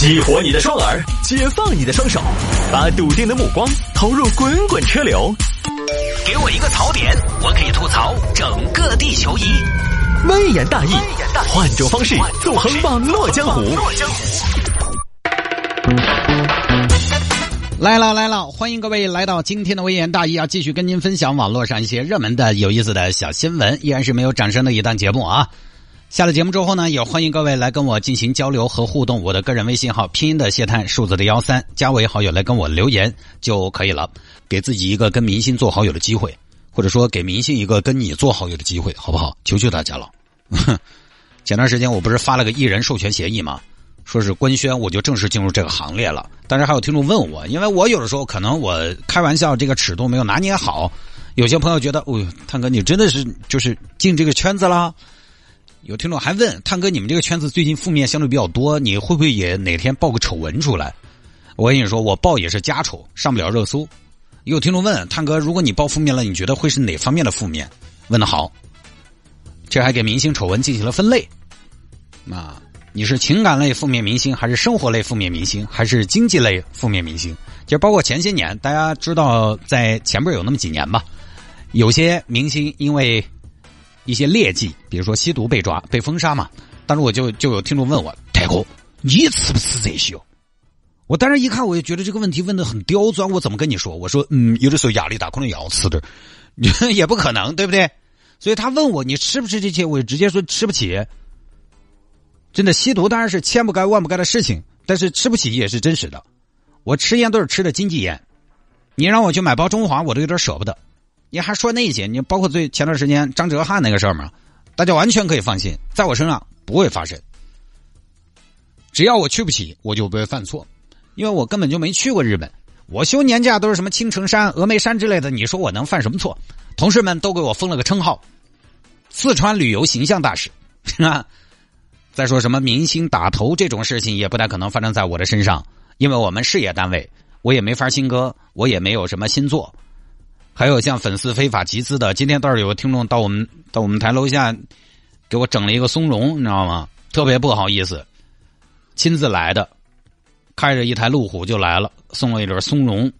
激活你的双耳，解放你的双手，把笃定的目光投入滚滚车流。给我一个槽点，我可以吐槽整个地球仪。微言大义，换种方式纵横网络江湖。来了来了，欢迎各位来到今天的微言大义啊！继续跟您分享网络上一些热门的、有意思的小新闻，依然是没有掌声的一档节目啊！下了节目之后呢，也欢迎各位来跟我进行交流和互动。我的个人微信号拼音的谢探，数字的幺三，加为好友来跟我留言就可以了。给自己一个跟明星做好友的机会，或者说给明星一个跟你做好友的机会，好不好？求求大家了。前段时间我不是发了个艺人授权协议吗？说是官宣，我就正式进入这个行列了。当然还有听众问我，因为我有的时候可能我开玩笑这个尺度没有拿捏好，有些朋友觉得，哦，探哥你真的是就是进这个圈子了。有听众还问探哥，你们这个圈子最近负面相对比较多，你会不会也哪天爆个丑闻出来？我跟你说，我爆也是家丑，上不了热搜。有听众问探哥，如果你爆负面了，你觉得会是哪方面的负面？问的好，这还给明星丑闻进行了分类。啊，你是情感类负面明星，还是生活类负面明星，还是经济类负面明星？其实包括前些年，大家知道在前边有那么几年吧，有些明星因为。一些劣迹，比如说吸毒被抓、被封杀嘛。当时我就就有听众问我：“太哥，你吃不吃这些？”我当时一看，我就觉得这个问题问的很刁钻。我怎么跟你说？我说：“嗯，有的时候压力大，可能也要吃点 也不可能，对不对？”所以他问我：“你吃不吃这些？”我就直接说：“吃不起。”真的，吸毒当然是千不该万不该的事情，但是吃不起也是真实的。我吃烟都是吃的经济烟，你让我去买包中华，我都有点舍不得。你还说那些？你包括最前段时间张哲瀚那个事儿嘛？大家完全可以放心，在我身上不会发生。只要我去不起，我就不会犯错，因为我根本就没去过日本。我休年假都是什么青城山、峨眉山之类的，你说我能犯什么错？同事们都给我封了个称号——四川旅游形象大使。啊！再说什么明星打头这种事情，也不太可能发生在我的身上，因为我们事业单位，我也没法新歌，我也没有什么新作。还有像粉丝非法集资的，今天倒是有个听众到我们到我们台楼下，给我整了一个松茸，你知道吗？特别不好意思，亲自来的，开着一台路虎就来了，送了一点松茸，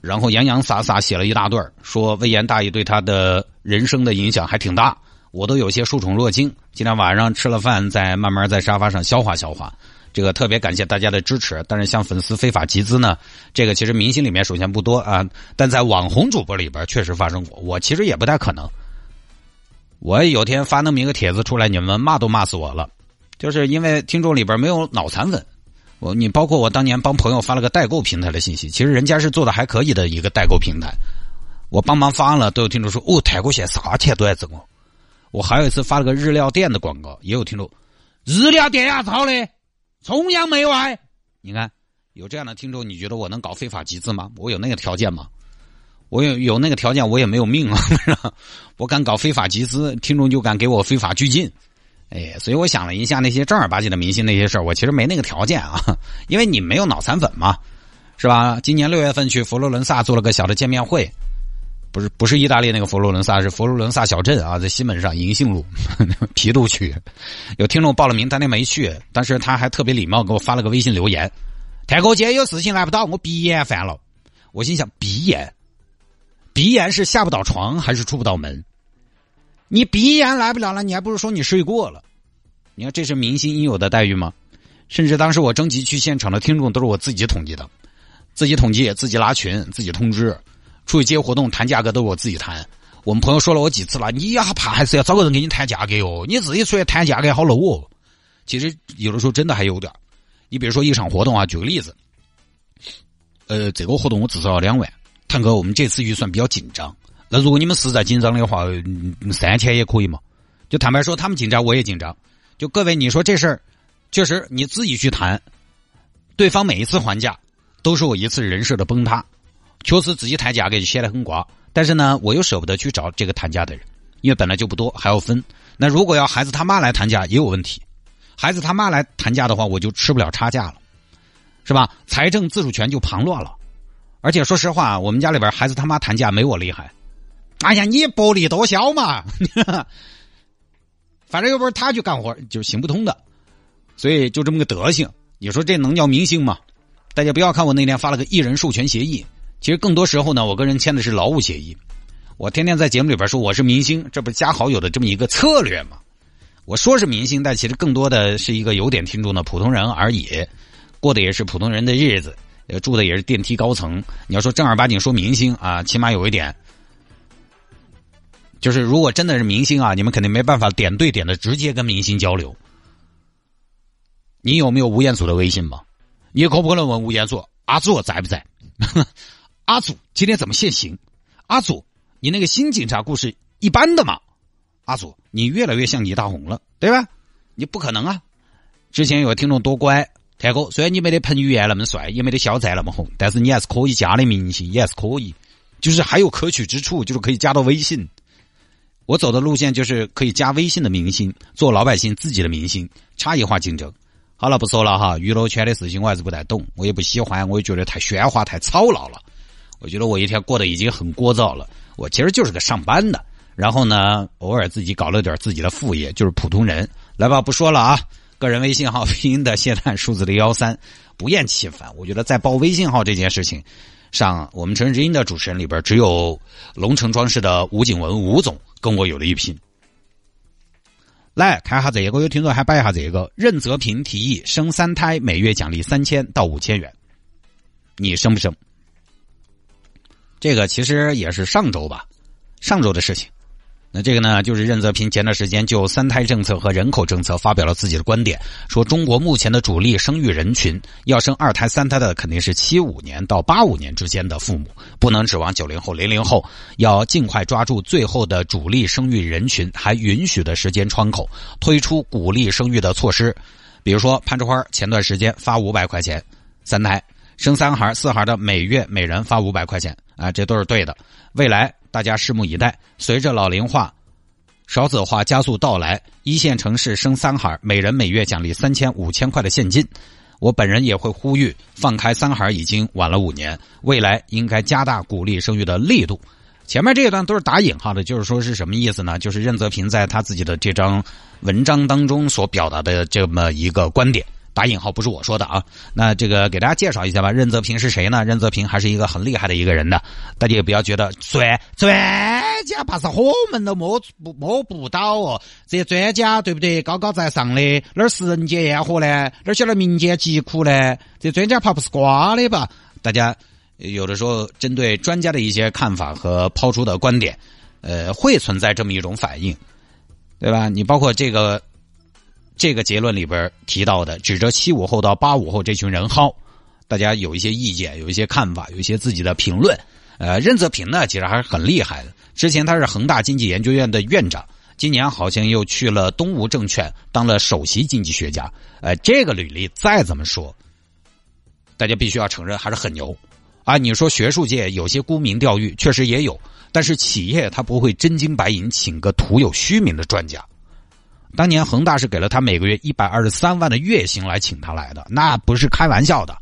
然后洋洋洒洒写了一大段说魏延大义对他的人生的影响还挺大，我都有些受宠若惊。今天晚上吃了饭，再慢慢在沙发上消化消化。这个特别感谢大家的支持，但是像粉丝非法集资呢，这个其实明星里面首先不多啊，但在网红主播里边确实发生过。我其实也不太可能，我有天发那么一个帖子出来，你们骂都骂死我了，就是因为听众里边没有脑残粉。我你包括我当年帮朋友发了个代购平台的信息，其实人家是做的还可以的一个代购平台，我帮忙发了，都有听众说哦，泰国现啥钱都在挣哦。我还有一次发了个日料店的广告，也有听众，日料店呀，操的！崇洋媚外，你看有这样的听众，你觉得我能搞非法集资吗？我有那个条件吗？我有有那个条件，我也没有命啊！我敢搞非法集资，听众就敢给我非法拘禁。哎，所以我想了一下，那些正儿八经的明星那些事儿，我其实没那个条件啊，因为你没有脑残粉嘛，是吧？今年六月份去佛罗伦萨做了个小的见面会。不是不是意大利那个佛罗伦萨，是佛罗伦萨小镇啊，在西门上银杏路 皮杜区。有听众报了名，当天没去，但是他还特别礼貌给我发了个微信留言：“泰哥，今天有事情来不到，我鼻炎犯了。”我心想：鼻炎，鼻炎是下不到床还是出不到门？你鼻炎来不了了，你还不如说你睡过了。你看这是明星应有的待遇吗？甚至当时我征集去现场的听众都是我自己统计的，自己统计，自己拉群，自己通知。出去接活动谈价格都是我自己谈，我们朋友说了我几次了，你呀怕还是要找个人给你谈价格哟，你自己出去谈价格好 low 哦。其实有的时候真的还有点你比如说一场活动啊，举个例子，呃，这个活动我至少要两万，谭哥，我们这次预算比较紧张，那如果你们实在紧张的话，三千也可以嘛。就坦白说，他们紧张我也紧张。就各位，你说这事儿，确实你自己去谈，对方每一次还价都是我一次人设的崩塌。确实自己谈价格就显得很瓜，但是呢，我又舍不得去找这个谈价的人，因为本来就不多，还要分。那如果要孩子他妈来谈价也有问题，孩子他妈来谈价的话，我就吃不了差价了，是吧？财政自主权就旁落了。而且说实话，我们家里边孩子他妈谈价没我厉害。哎呀，你薄利多销嘛，反正又不是他去干活，就行不通的。所以就这么个德行。你说这能叫明星吗？大家不要看我那天发了个艺人授权协议，其实更多时候呢，我跟人签的是劳务协议。我天天在节目里边说我是明星，这不是加好友的这么一个策略吗？我说是明星，但其实更多的是一个有点听众的普通人而已，过的也是普通人的日子，住的也是电梯高层。你要说正儿八经说明星啊，起码有一点，就是如果真的是明星啊，你们肯定没办法点对点的直接跟明星交流。你有没有吴彦祖的微信吗？你可不可能问吴彦祖阿祖在不在？阿祖今天怎么限行？阿祖，你那个新警察故事一般的嘛？阿祖，你越来越像倪大红了，对吧？你不可能啊！之前有个听众多乖，天哥，虽然你没得彭于晏那么帅，也没得肖战那么红，但是你还是可以加的明星，也还是可以，就是还有可取之处，就是可以加到微信。我走的路线就是可以加微信的明星，做老百姓自己的明星，差异化竞争。好了，不说了哈，娱乐圈的事情我还是不太懂，我也不喜欢，我也觉得太喧哗、太吵闹了。我觉得我一天过得已经很聒噪了。我其实就是个上班的，然后呢，偶尔自己搞了点自己的副业，就是普通人。来吧，不说了啊，个人微信号拼音的谢探数字的幺三，不厌其烦。我觉得在报微信号这件事情上，我们城市之音的主持人里边，只有龙城装饰的吴景文吴总跟我有了一拼。来看下这个，有听说还摆一下这个。任泽平提议生三胎，每月奖励三千到五千元，你生不生？这个其实也是上周吧，上周的事情。那这个呢，就是任泽平前段时间就三胎政策和人口政策发表了自己的观点，说中国目前的主力生育人群，要生二胎三胎的肯定是七五年到八五年之间的父母，不能指望九零后零零后，要尽快抓住最后的主力生育人群还允许的时间窗口，推出鼓励生育的措施，比如说潘志花前段时间发五百块钱三胎，生三孩四孩的每月每人发五百块钱啊，这都是对的，未来。大家拭目以待。随着老龄化、少子化加速到来，一线城市生三孩，每人每月奖励三千、五千块的现金。我本人也会呼吁，放开三孩已经晚了五年，未来应该加大鼓励生育的力度。前面这一段都是打引号的，就是说是什么意思呢？就是任泽平在他自己的这张文章当中所表达的这么一个观点。打引号不是我说的啊，那这个给大家介绍一下吧。任泽平是谁呢？任泽平还是一个很厉害的一个人的，大家也不要觉得专专家怕是我们都摸不摸不到哦。这些专家对不对？高高在上的，哪儿是人间烟火呢？哪儿晓得民间疾苦呢？这专家怕不是瓜的吧？大家有的时候针对专家的一些看法和抛出的观点，呃，会存在这么一种反应，对吧？你包括这个。这个结论里边提到的，指着七五后到八五后这群人薅，大家有一些意见，有一些看法，有一些自己的评论。呃，任泽平呢，其实还是很厉害的。之前他是恒大经济研究院的院长，今年好像又去了东吴证券当了首席经济学家。呃，这个履历再怎么说，大家必须要承认还是很牛啊！你说学术界有些沽名钓誉，确实也有，但是企业他不会真金白银请个徒有虚名的专家。当年恒大是给了他每个月一百二十三万的月薪来请他来的，那不是开玩笑的。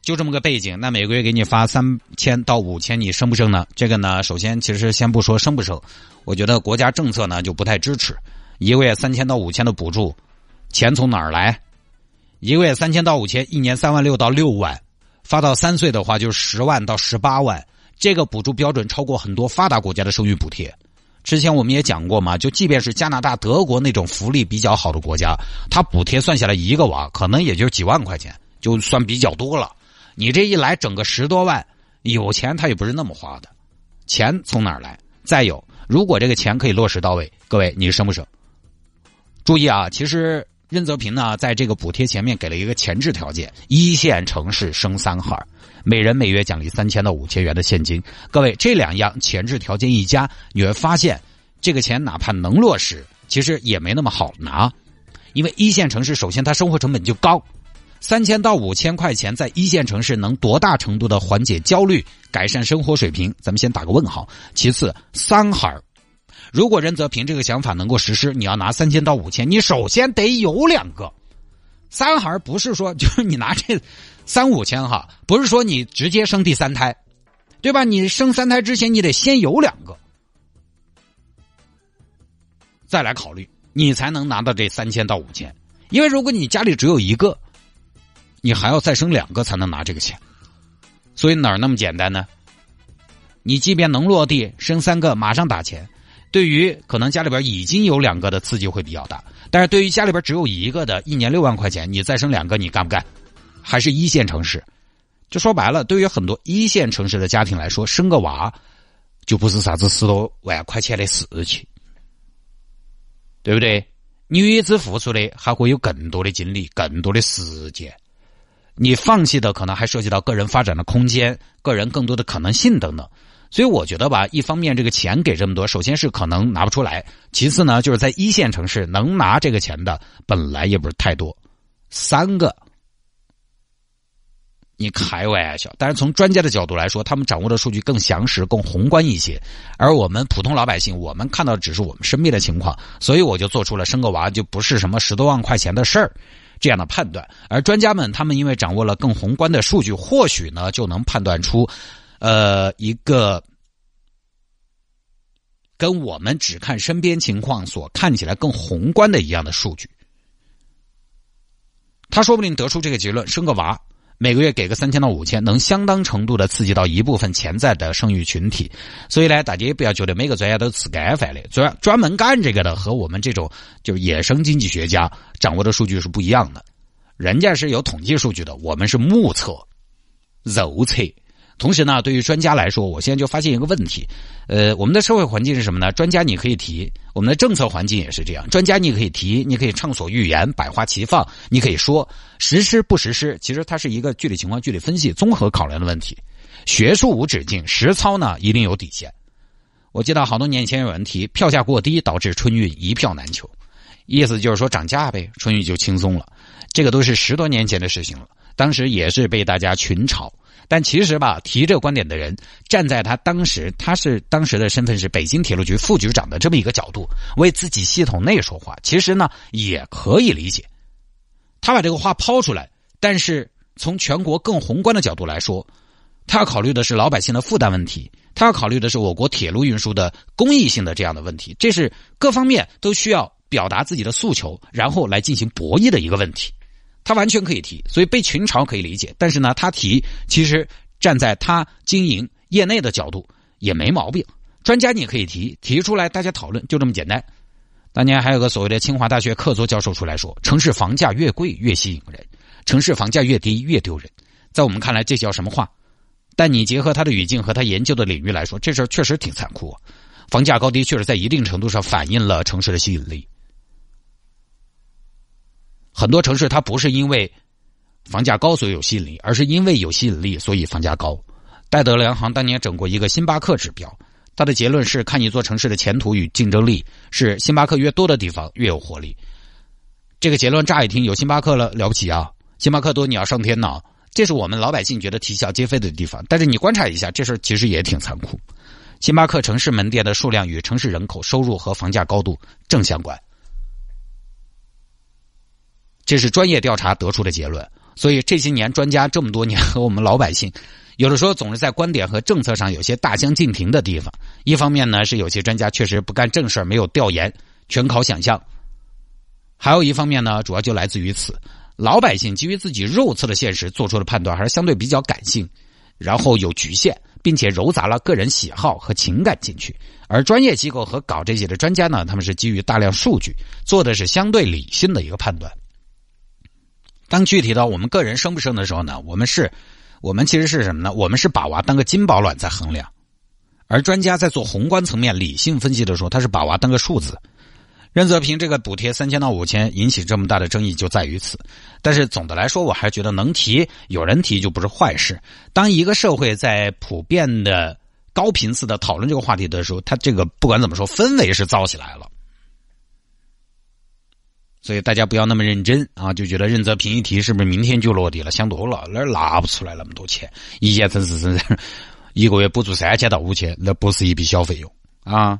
就这么个背景，那每个月给你发三千到五千，你生不生呢？这个呢，首先其实先不说生不生，我觉得国家政策呢就不太支持。一个月三千到五千的补助，钱从哪儿来？一个月三千到五千，一年三万六到六万，发到三岁的话就十万到十八万，这个补助标准超过很多发达国家的生育补贴。之前我们也讲过嘛，就即便是加拿大、德国那种福利比较好的国家，他补贴算下来一个娃可能也就几万块钱，就算比较多了。你这一来整个十多万，有钱他也不是那么花的，钱从哪儿来？再有，如果这个钱可以落实到位，各位你生不生？注意啊，其实任泽平呢，在这个补贴前面给了一个前置条件：一线城市生三孩。每人每月奖励三千到五千元的现金，各位这两样前置条件一加，你会发现这个钱哪怕能落实，其实也没那么好拿，因为一线城市首先它生活成本就高，三千到五千块钱在一线城市能多大程度的缓解焦虑、改善生活水平？咱们先打个问号。其次，三孩如果任泽平这个想法能够实施，你要拿三千到五千，你首先得有两个。三孩不是说就是你拿这 三五千哈，不是说你直接生第三胎，对吧？你生三胎之前你得先有两个，再来考虑，你才能拿到这三千到五千。因为如果你家里只有一个，你还要再生两个才能拿这个钱，所以哪儿那么简单呢？你即便能落地生三个，马上打钱，对于可能家里边已经有两个的刺激会比较大，但是对于家里边只有一个的，一年六万块钱，你再生两个，你干不干？还是一线城市？就说白了，对于很多一线城市的家庭来说，生个娃就不是啥子十多万块钱的事情，对不对？你为此付出的还会有更多的精力、更多的时间，你放弃的可能还涉及到个人发展的空间、个人更多的可能性等等。所以我觉得吧，一方面这个钱给这么多，首先是可能拿不出来；其次呢，就是在一线城市能拿这个钱的本来也不是太多，三个。你开玩笑，但是从专家的角度来说，他们掌握的数据更详实、更宏观一些，而我们普通老百姓，我们看到的只是我们身边的情况，所以我就做出了生个娃就不是什么十多万块钱的事儿这样的判断。而专家们，他们因为掌握了更宏观的数据，或许呢就能判断出，呃，一个跟我们只看身边情况所看起来更宏观的一样的数据。他说不定得出这个结论：生个娃。每个月给个三千到五千，能相当程度的刺激到一部分潜在的生育群体。所以呢，大家也不要觉得每个专家都吃干饭的，专专门干这个的和我们这种就是野生经济学家掌握的数据是不一样的。人家是有统计数据的，我们是目测、肉测。同时呢，对于专家来说，我现在就发现一个问题，呃，我们的社会环境是什么呢？专家你可以提，我们的政策环境也是这样。专家你可以提，你可以畅所欲言，百花齐放，你可以说实施不实施，其实它是一个具体情况具体分析、综合考量的问题。学术无止境，实操呢一定有底线。我记得好多年前有人提票价过低导致春运一票难求，意思就是说涨价呗，春运就轻松了。这个都是十多年前的事情了，当时也是被大家群嘲。但其实吧，提这个观点的人，站在他当时，他是当时的身份是北京铁路局副局长的这么一个角度，为自己系统内说话，其实呢也可以理解。他把这个话抛出来，但是从全国更宏观的角度来说，他要考虑的是老百姓的负担问题，他要考虑的是我国铁路运输的公益性的这样的问题，这是各方面都需要表达自己的诉求，然后来进行博弈的一个问题。他完全可以提，所以被群嘲可以理解。但是呢，他提其实站在他经营业内的角度也没毛病。专家你可以提，提出来大家讨论，就这么简单。当年还有个所谓的清华大学客座教授出来说：“城市房价越贵越吸引人，城市房价越低越丢人。”在我们看来，这叫什么话？但你结合他的语境和他研究的领域来说，这事确实挺残酷。房价高低确实在一定程度上反映了城市的吸引力。很多城市它不是因为房价高所以有吸引力，而是因为有吸引力所以房价高。戴德梁行当年整过一个星巴克指标，他的结论是看一座城市的前途与竞争力，是星巴克越多的地方越有活力。这个结论乍一听有星巴克了了不起啊，星巴克多你要上天呐，这是我们老百姓觉得啼笑皆非的地方。但是你观察一下，这事其实也挺残酷。星巴克城市门店的数量与城市人口、收入和房价高度正相关。这是专业调查得出的结论，所以这些年专家这么多年和我们老百姓，有的时候总是在观点和政策上有些大相径庭的地方。一方面呢，是有些专家确实不干正事没有调研，全靠想象；还有一方面呢，主要就来自于此，老百姓基于自己肉测的现实做出的判断还是相对比较感性，然后有局限，并且揉杂了个人喜好和情感进去。而专业机构和搞这些的专家呢，他们是基于大量数据做的是相对理性的一个判断。当具体到我们个人生不生的时候呢，我们是，我们其实是什么呢？我们是把娃当个金宝卵在衡量，而专家在做宏观层面理性分析的时候，他是把娃当个数字。任泽平这个补贴三千到五千引起这么大的争议就在于此。但是总的来说，我还觉得能提，有人提就不是坏事。当一个社会在普遍的高频次的讨论这个话题的时候，他这个不管怎么说，氛围是造起来了。所以大家不要那么认真啊，就觉得任泽平一提是不是明天就落地了？想多了，那拿不出来那么多钱。一线城市一个月补助三千到五千，那不是一笔小费用啊。